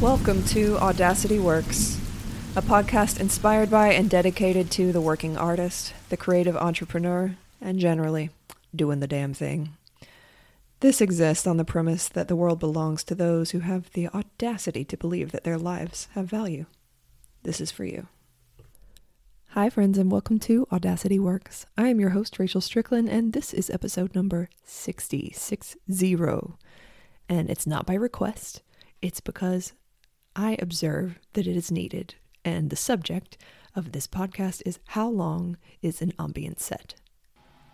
Welcome to Audacity Works, a podcast inspired by and dedicated to the working artist, the creative entrepreneur, and generally doing the damn thing. This exists on the premise that the world belongs to those who have the audacity to believe that their lives have value. This is for you. Hi, friends, and welcome to Audacity Works. I am your host, Rachel Strickland, and this is episode number 60, And it's not by request, it's because I observe that it is needed. And the subject of this podcast is How long is an ambient set?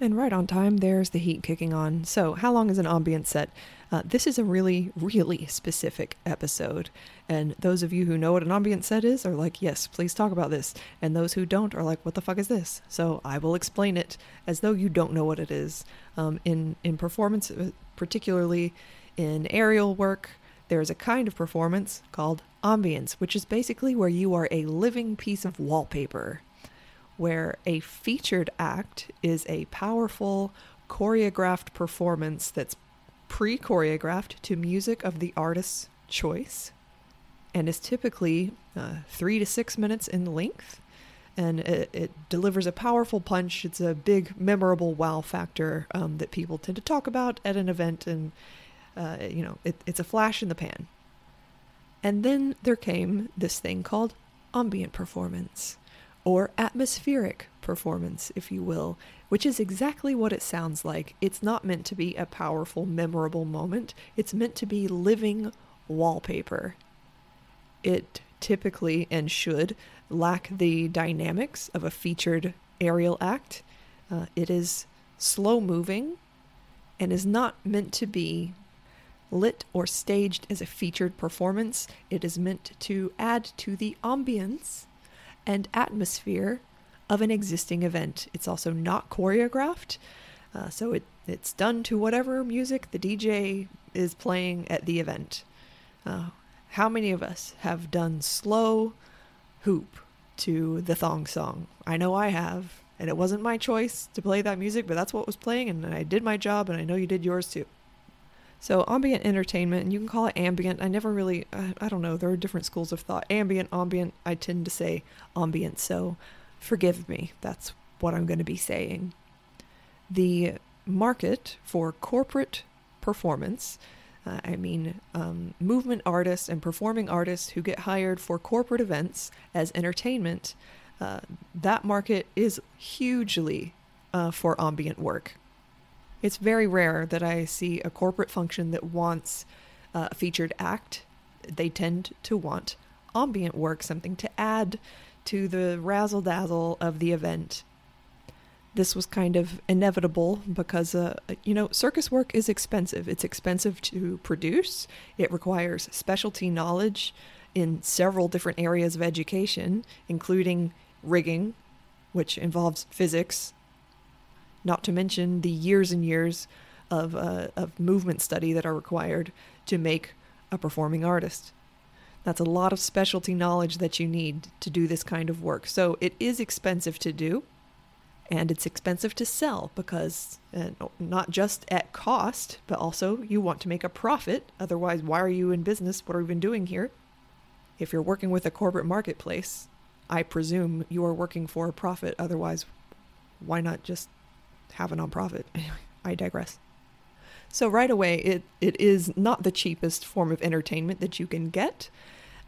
And right on time, there's the heat kicking on. So, how long is an ambient set? Uh, this is a really, really specific episode. And those of you who know what an ambient set is are like, yes, please talk about this. And those who don't are like, what the fuck is this? So, I will explain it as though you don't know what it is. Um, in, in performance, uh, particularly in aerial work, there's a kind of performance called ambience, which is basically where you are a living piece of wallpaper where a featured act is a powerful choreographed performance that's pre choreographed to music of the artist's choice and is typically uh, three to six minutes in length. And it, it, delivers a powerful punch. It's a big, memorable wow factor um, that people tend to talk about at an event. And, uh, you know, it, it's a flash in the pan. And then there came this thing called ambient performance or atmospheric performance, if you will, which is exactly what it sounds like. It's not meant to be a powerful, memorable moment, it's meant to be living wallpaper. It typically and should lack the dynamics of a featured aerial act. Uh, it is slow moving and is not meant to be lit or staged as a featured performance. It is meant to add to the ambience and atmosphere of an existing event. It's also not choreographed, uh, so it, it's done to whatever music the DJ is playing at the event. Uh, how many of us have done slow hoop to the thong song? I know I have, and it wasn't my choice to play that music, but that's what was playing, and I did my job, and I know you did yours too. So ambient entertainment, and you can call it ambient. I never really, I, I don't know. There are different schools of thought. Ambient, ambient. I tend to say ambient. So forgive me. That's what I'm going to be saying. The market for corporate performance. Uh, I mean, um, movement artists and performing artists who get hired for corporate events as entertainment. Uh, that market is hugely uh, for ambient work. It's very rare that I see a corporate function that wants a featured act. They tend to want ambient work, something to add to the razzle dazzle of the event. This was kind of inevitable because, uh, you know, circus work is expensive. It's expensive to produce, it requires specialty knowledge in several different areas of education, including rigging, which involves physics, not to mention the years and years of, uh, of movement study that are required to make a performing artist. That's a lot of specialty knowledge that you need to do this kind of work. So it is expensive to do, and it's expensive to sell because uh, not just at cost, but also you want to make a profit. Otherwise, why are you in business? What are we even doing here? If you're working with a corporate marketplace, I presume you are working for a profit. Otherwise, why not just have a nonprofit. I digress. So right away, it, it is not the cheapest form of entertainment that you can get.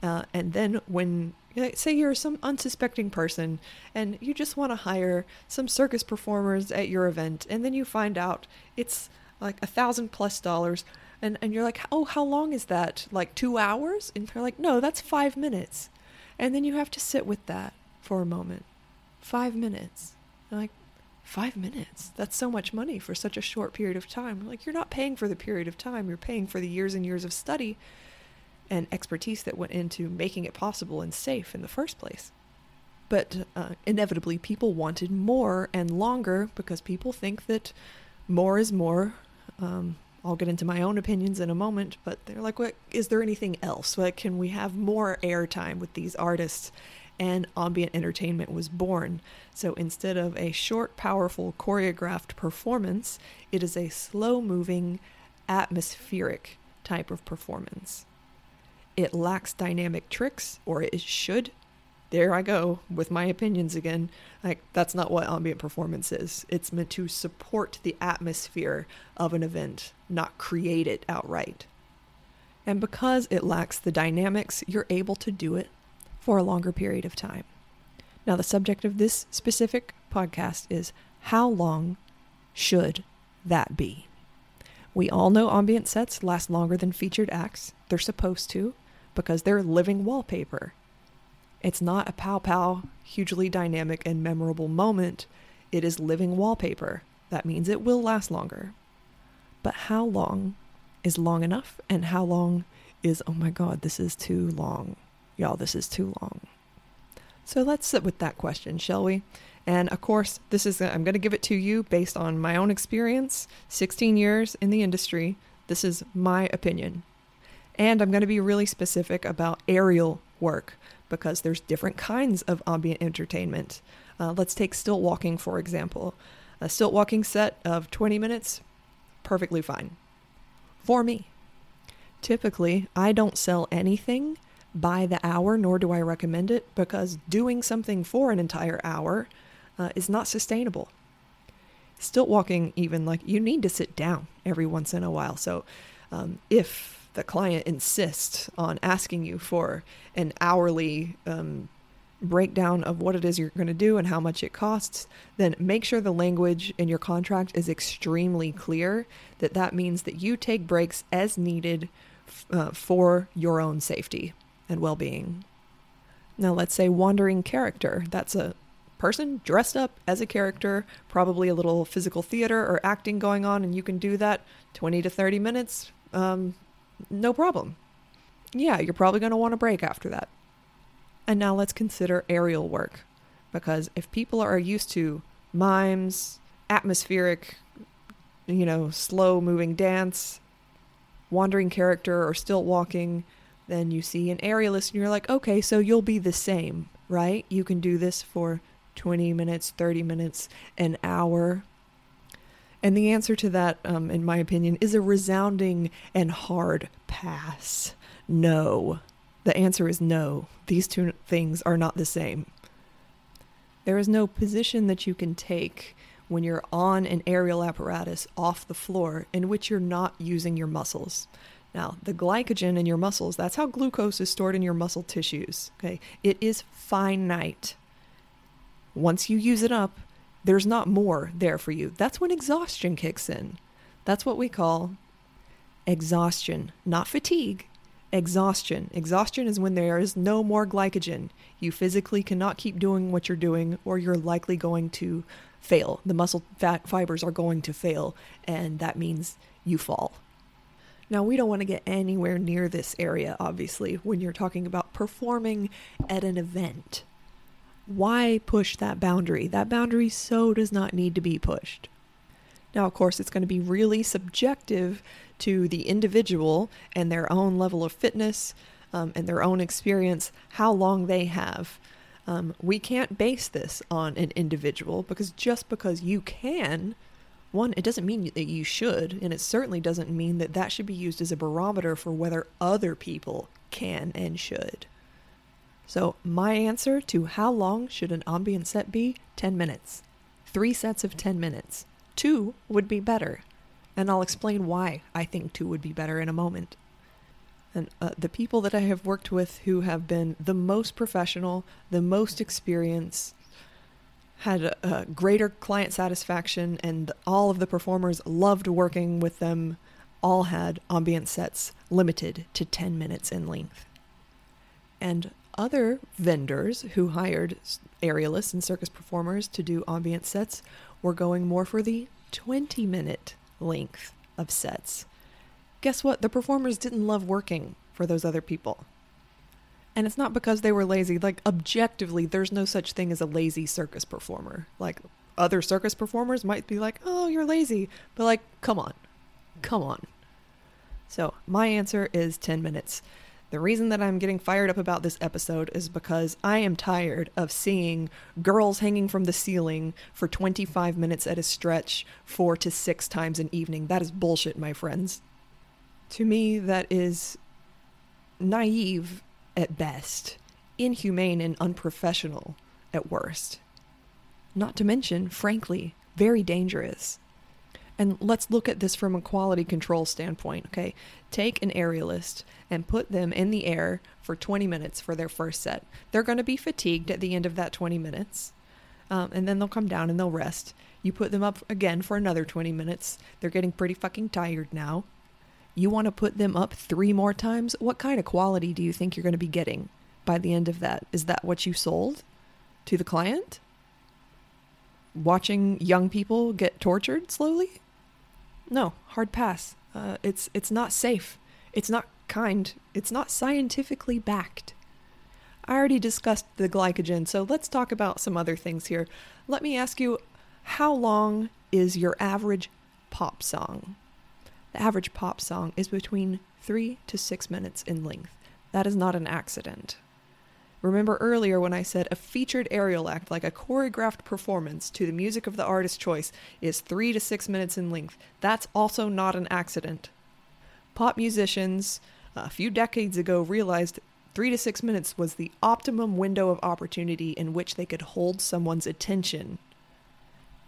Uh, and then when say you're some unsuspecting person and you just want to hire some circus performers at your event, and then you find out it's like a thousand plus dollars, and and you're like, oh, how long is that? Like two hours? And they're like, no, that's five minutes. And then you have to sit with that for a moment. Five minutes. like, five minutes. That's so much money for such a short period of time. Like, you're not paying for the period of time, you're paying for the years and years of study and expertise that went into making it possible and safe in the first place. But uh, inevitably, people wanted more and longer because people think that more is more. Um, I'll get into my own opinions in a moment, but they're like, what, is there anything else? Like, can we have more airtime with these artists and ambient entertainment was born. So instead of a short, powerful, choreographed performance, it is a slow moving, atmospheric type of performance. it lacks dynamic tricks, or it should. There I go with my opinions again. Like, that's not what ambient performance is. It's meant to support the atmosphere of an event, not create it outright. And because it lacks the dynamics, you're able to do it for a longer period of time. Now, the subject of this specific podcast is how long should that be? We all know ambient sets last longer than featured acts. They're supposed to because they're living wallpaper. It's not a pow pow, hugely dynamic and memorable moment. It is living wallpaper. That means it will last longer. But how long is long enough and how long is, oh my God, this is too long? Y'all, this is too long. So let's sit with that question, shall we? And of course, this is I'm going to give it to you based on my own experience, 16 years in the industry. This is my opinion. And I'm going to be really specific about aerial work because there's different kinds of ambient entertainment. Uh, let's take stilt walking, for example. A stilt walking set of 20 minutes, perfectly fine. For me. Typically, I don't sell anything by the hour, nor do I recommend it, because doing something for an entire hour uh, is not sustainable. Stilt walking, even like you need to sit down every once in a while. So, um, if the client insists on asking you for an hourly um, breakdown of what it is you're going to do and how much it costs, then make sure the language in your contract is extremely clear that that means that you take breaks as needed uh, for your own safety and well being. Now, let's say wandering character. That's a person dressed up as a character, probably a little physical theater or acting going on, and you can do that 20 to 30 minutes, um, no problem. Yeah, you're probably going to want a break after that. And now let's consider aerial work, because if people are used to mimes, atmospheric, you know, slow moving dance, wandering character, or stilt walking, then you see an aerialist and you're like, okay, so you'll be the same, right? You can do this for 20 minutes, 30 minutes, an hour. And the answer to that, um, in my opinion, is a resounding and hard pass. No. The answer is no. These two things are not the same. There is no position that you can take when you're on an aerial apparatus off the floor in which you're not using your muscles. Now, the glycogen in your muscles, that's how glucose is stored in your muscle tissues. Okay. It is finite. Once you use it up, there's not more there for you. That's when exhaustion kicks in. That's what we call exhaustion, not fatigue. Exhaustion. Exhaustion is when there is no more glycogen. You physically cannot keep doing what you're doing, or you're likely going to fail. The muscle fat fibers are going to fail, and that means you fall. Now, we don't want to get anywhere near this area, obviously, when you're talking about performing at an event. Why push that boundary? That boundary so does not need to be pushed. Now, of course, it's going to be really subjective to the individual and their own level of fitness um, and their own experience, how long they have. Um, we can't base this on an individual because just because you can one, it doesn't mean that you should, and it certainly doesn't mean that that should be used as a barometer for whether other people can and should. So, my answer to how long should an ambient set be 10 minutes. Three sets of 10 minutes. Two would be better. And I'll explain why I think two would be better in a moment. And uh, the people that I have worked with who have been the most professional, the most experienced, had a, a greater client satisfaction, and all of the performers loved working with them. All had ambient sets limited to 10 minutes in length. And other vendors who hired aerialists and circus performers to do ambient sets were going more for the 20 minute length of sets. Guess what? The performers didn't love working for those other people. And it's not because they were lazy. Like, objectively, there's no such thing as a lazy circus performer. Like, other circus performers might be like, oh, you're lazy. But, like, come on. Come on. So, my answer is 10 minutes. The reason that I'm getting fired up about this episode is because I am tired of seeing girls hanging from the ceiling for 25 minutes at a stretch, four to six times an evening. That is bullshit, my friends. To me, that is naive at best, inhumane and unprofessional at worst. Not to mention, frankly, very dangerous. And let's look at this from a quality control standpoint, okay? Take an aerialist and put them in the air for 20 minutes for their first set. They're going to be fatigued at the end of that 20 minutes, um, and then they'll come down and they'll rest. You put them up again for another 20 minutes. They're getting pretty fucking tired now. You want to put them up three more times? What kind of quality do you think you're going to be getting by the end of that? Is that what you sold to the client? Watching young people get tortured slowly? No, hard pass. Uh, it's it's not safe. It's not kind. It's not scientifically backed. I already discussed the glycogen, so let's talk about some other things here. Let me ask you, how long is your average pop song? The average pop song is between three to six minutes in length. That is not an accident. Remember earlier when I said a featured aerial act, like a choreographed performance to the music of the artist's choice, is three to six minutes in length? That's also not an accident. Pop musicians a few decades ago realized three to six minutes was the optimum window of opportunity in which they could hold someone's attention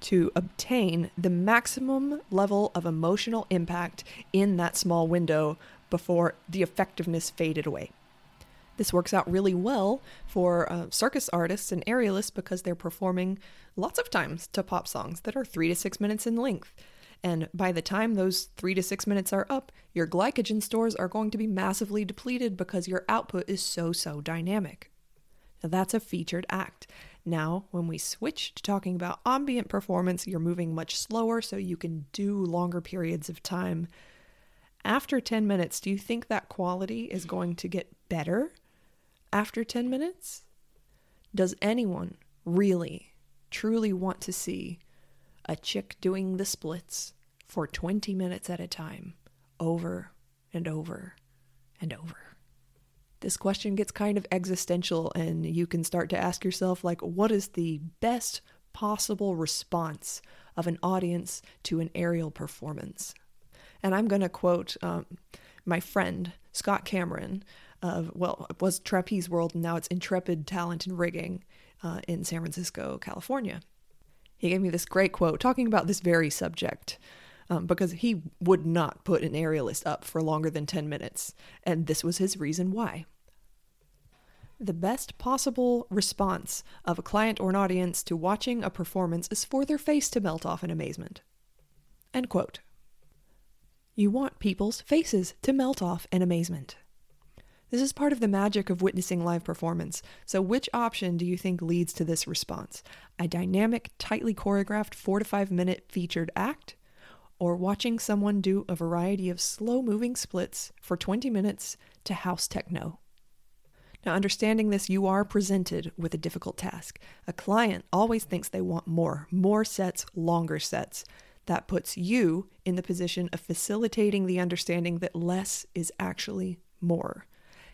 to obtain the maximum level of emotional impact in that small window before the effectiveness faded away. This works out really well for uh, circus artists and aerialists because they're performing lots of times to pop songs that are three to six minutes in length. And by the time those three to six minutes are up, your glycogen stores are going to be massively depleted because your output is so, so dynamic. Now, that's a featured act. Now, when we switch to talking about ambient performance, you're moving much slower so you can do longer periods of time. After 10 minutes, do you think that quality is going to get better after 10 minutes? Does anyone really, truly want to see a chick doing the splits for 20 minutes at a time, over and over and over? This question gets kind of existential, and you can start to ask yourself, like, what is the best possible response of an audience to an aerial performance? And I'm going to quote um, my friend, Scott Cameron, of, well, it was Trapeze World, and now it's Intrepid Talent and Rigging uh, in San Francisco, California. He gave me this great quote talking about this very subject. Um, because he would not put an aerialist up for longer than 10 minutes, and this was his reason why. The best possible response of a client or an audience to watching a performance is for their face to melt off in amazement. End quote. You want people's faces to melt off in amazement. This is part of the magic of witnessing live performance. So, which option do you think leads to this response? A dynamic, tightly choreographed four to five minute featured act? Or watching someone do a variety of slow moving splits for 20 minutes to house techno? Now, understanding this, you are presented with a difficult task. A client always thinks they want more, more sets, longer sets. That puts you in the position of facilitating the understanding that less is actually more.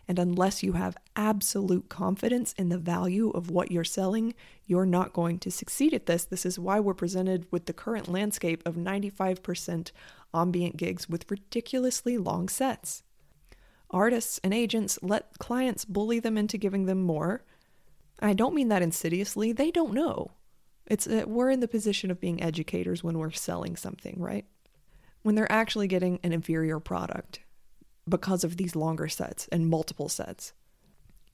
And unless you have absolute confidence in the value of what you're selling, you're not going to succeed at this. This is why we're presented with the current landscape of 95% ambient gigs with ridiculously long sets. Artists and agents let clients bully them into giving them more. I don't mean that insidiously, they don't know. It's uh, we're in the position of being educators when we're selling something, right? When they're actually getting an inferior product because of these longer sets and multiple sets.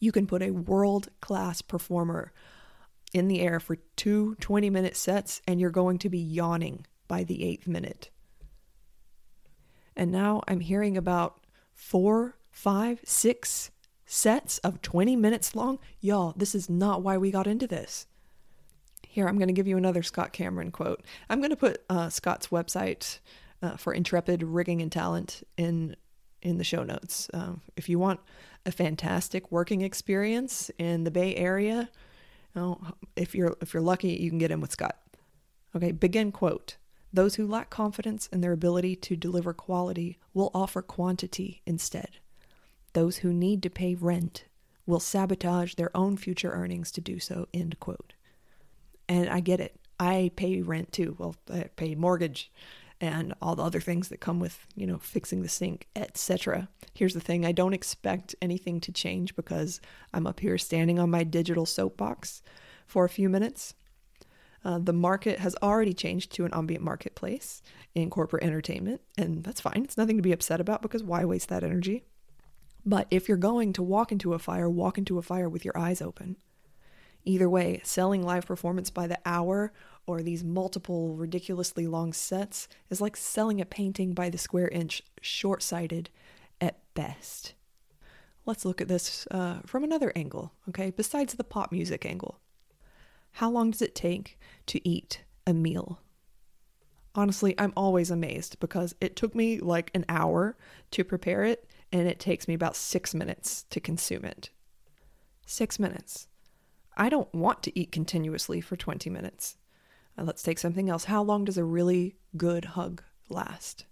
You can put a world class performer in the air for two 20 minute sets, and you're going to be yawning by the eighth minute. And now I'm hearing about four, five, six sets of 20 minutes long. Y'all, this is not why we got into this. Here, I'm going to give you another Scott Cameron quote. I'm going to put uh, Scott's website uh, for Intrepid Rigging and Talent in in the show notes. Um, if you want a fantastic working experience in the Bay Area, you know, if you're if you're lucky, you can get in with Scott. Okay, begin quote. Those who lack confidence in their ability to deliver quality will offer quantity instead. Those who need to pay rent will sabotage their own future earnings to do so. End quote. And I get it. I pay rent too. Well, I pay mortgage and all the other things that come with, you know, fixing the sink, etc. Here's the thing I don't expect anything to change because I'm up here standing on my digital soapbox for a few minutes. Uh, the market has already changed to an ambient marketplace in corporate entertainment, and that's fine. It's nothing to be upset about because why waste that energy? But if you're going to walk into a fire, walk into a fire with your eyes open. Either way, selling live performance by the hour or these multiple ridiculously long sets is like selling a painting by the square inch, short sighted at best. Let's look at this uh, from another angle, okay, besides the pop music angle. How long does it take to eat a meal? Honestly, I'm always amazed because it took me like an hour to prepare it, and it takes me about six minutes to consume it. Six minutes. I don't want to eat continuously for 20 minutes. Uh, let's take something else. How long does a really good hug last?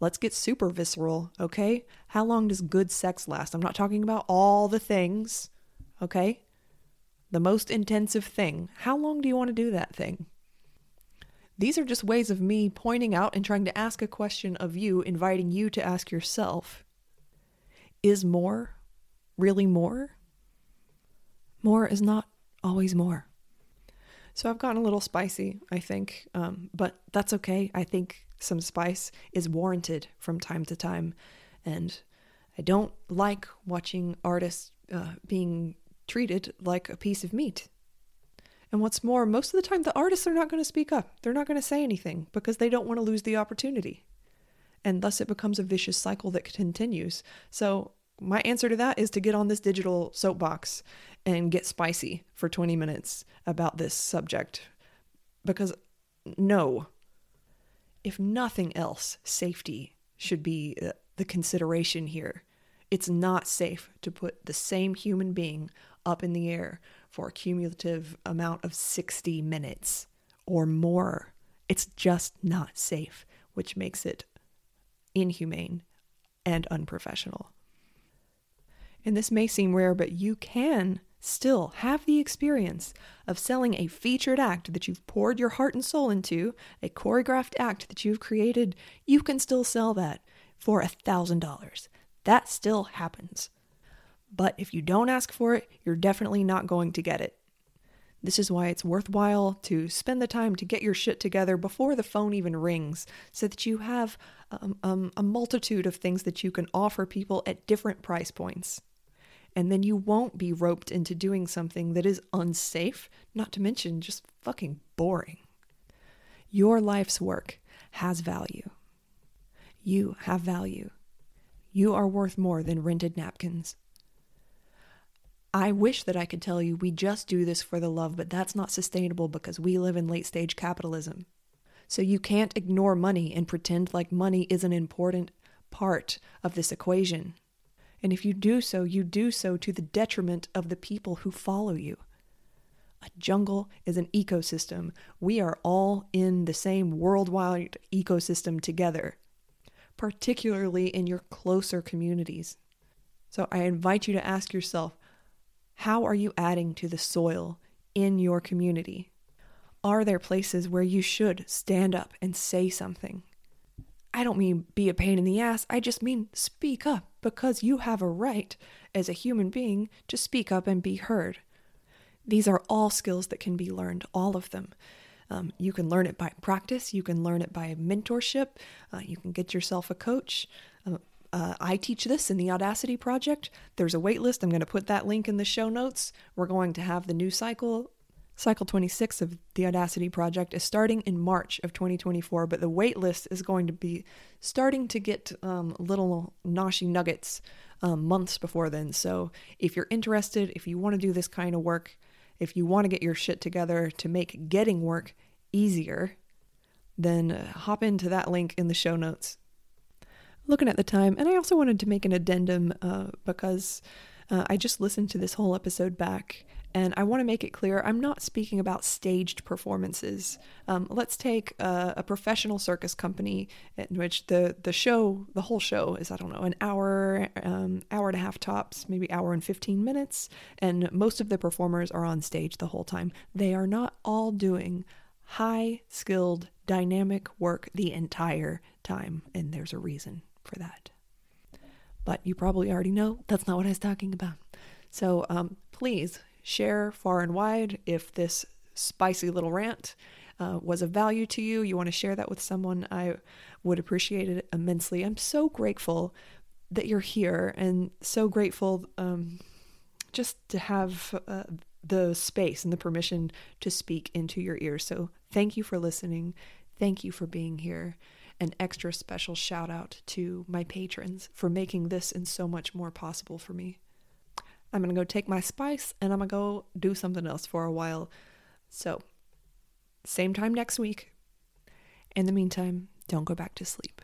Let's get super visceral, okay? How long does good sex last? I'm not talking about all the things, okay? The most intensive thing. How long do you want to do that thing? These are just ways of me pointing out and trying to ask a question of you, inviting you to ask yourself Is more really more? More is not always more. So I've gotten a little spicy, I think, um, but that's okay. I think some spice is warranted from time to time. And I don't like watching artists uh, being treated like a piece of meat. And what's more, most of the time, the artists are not going to speak up. They're not going to say anything because they don't want to lose the opportunity. And thus it becomes a vicious cycle that continues. So, my answer to that is to get on this digital soapbox and get spicy for 20 minutes about this subject. Because, no, if nothing else, safety should be uh, the consideration here. It's not safe to put the same human being up in the air for a cumulative amount of 60 minutes or more. It's just not safe, which makes it inhumane and unprofessional. And this may seem rare, but you can still have the experience of selling a featured act that you've poured your heart and soul into, a choreographed act that you've created. You can still sell that for a $1,000. That still happens. But if you don't ask for it, you're definitely not going to get it. This is why it's worthwhile to spend the time to get your shit together before the phone even rings so that you have um, um, a multitude of things that you can offer people at different price points. And then you won't be roped into doing something that is unsafe, not to mention just fucking boring. Your life's work has value. You have value. You are worth more than rented napkins. I wish that I could tell you we just do this for the love, but that's not sustainable because we live in late stage capitalism. So you can't ignore money and pretend like money is an important part of this equation. And if you do so, you do so to the detriment of the people who follow you. A jungle is an ecosystem. We are all in the same worldwide ecosystem together, particularly in your closer communities. So I invite you to ask yourself how are you adding to the soil in your community? Are there places where you should stand up and say something? I don't mean be a pain in the ass, I just mean speak up because you have a right as a human being to speak up and be heard. These are all skills that can be learned, all of them. Um, you can learn it by practice, you can learn it by mentorship, uh, you can get yourself a coach. Uh, uh, I teach this in the Audacity Project. There's a waitlist. I'm going to put that link in the show notes. We're going to have the new cycle. Cycle 26 of the Audacity Project is starting in March of 2024, but the waitlist is going to be starting to get um, little noshy nuggets um, months before then. So if you're interested, if you want to do this kind of work, if you want to get your shit together to make getting work easier, then uh, hop into that link in the show notes looking at the time, and I also wanted to make an addendum uh, because uh, I just listened to this whole episode back, and I want to make it clear I'm not speaking about staged performances. Um, let's take a, a, professional circus company in which the the show, the whole show, is I don't know an hour, um, hour and a half tops, maybe hour and fifteen minutes, and most of the performers are on stage the whole time. They are not all doing high skilled, dynamic work the entire time, and there's a reason for that. But you probably already know that's not what I was talking about. So um, please share far and wide if this spicy little rant uh, was of value to you. You want to share that with someone, I would appreciate it immensely. I'm so grateful that you're here and so grateful um, just to have uh, the space and the permission to speak into your ears. So thank you for listening. Thank you for being here. An extra special shout out to my patrons for making this and so much more possible for me. I'm going to go take my spice and I'm going to go do something else for a while. So, same time next week. In the meantime, don't go back to sleep.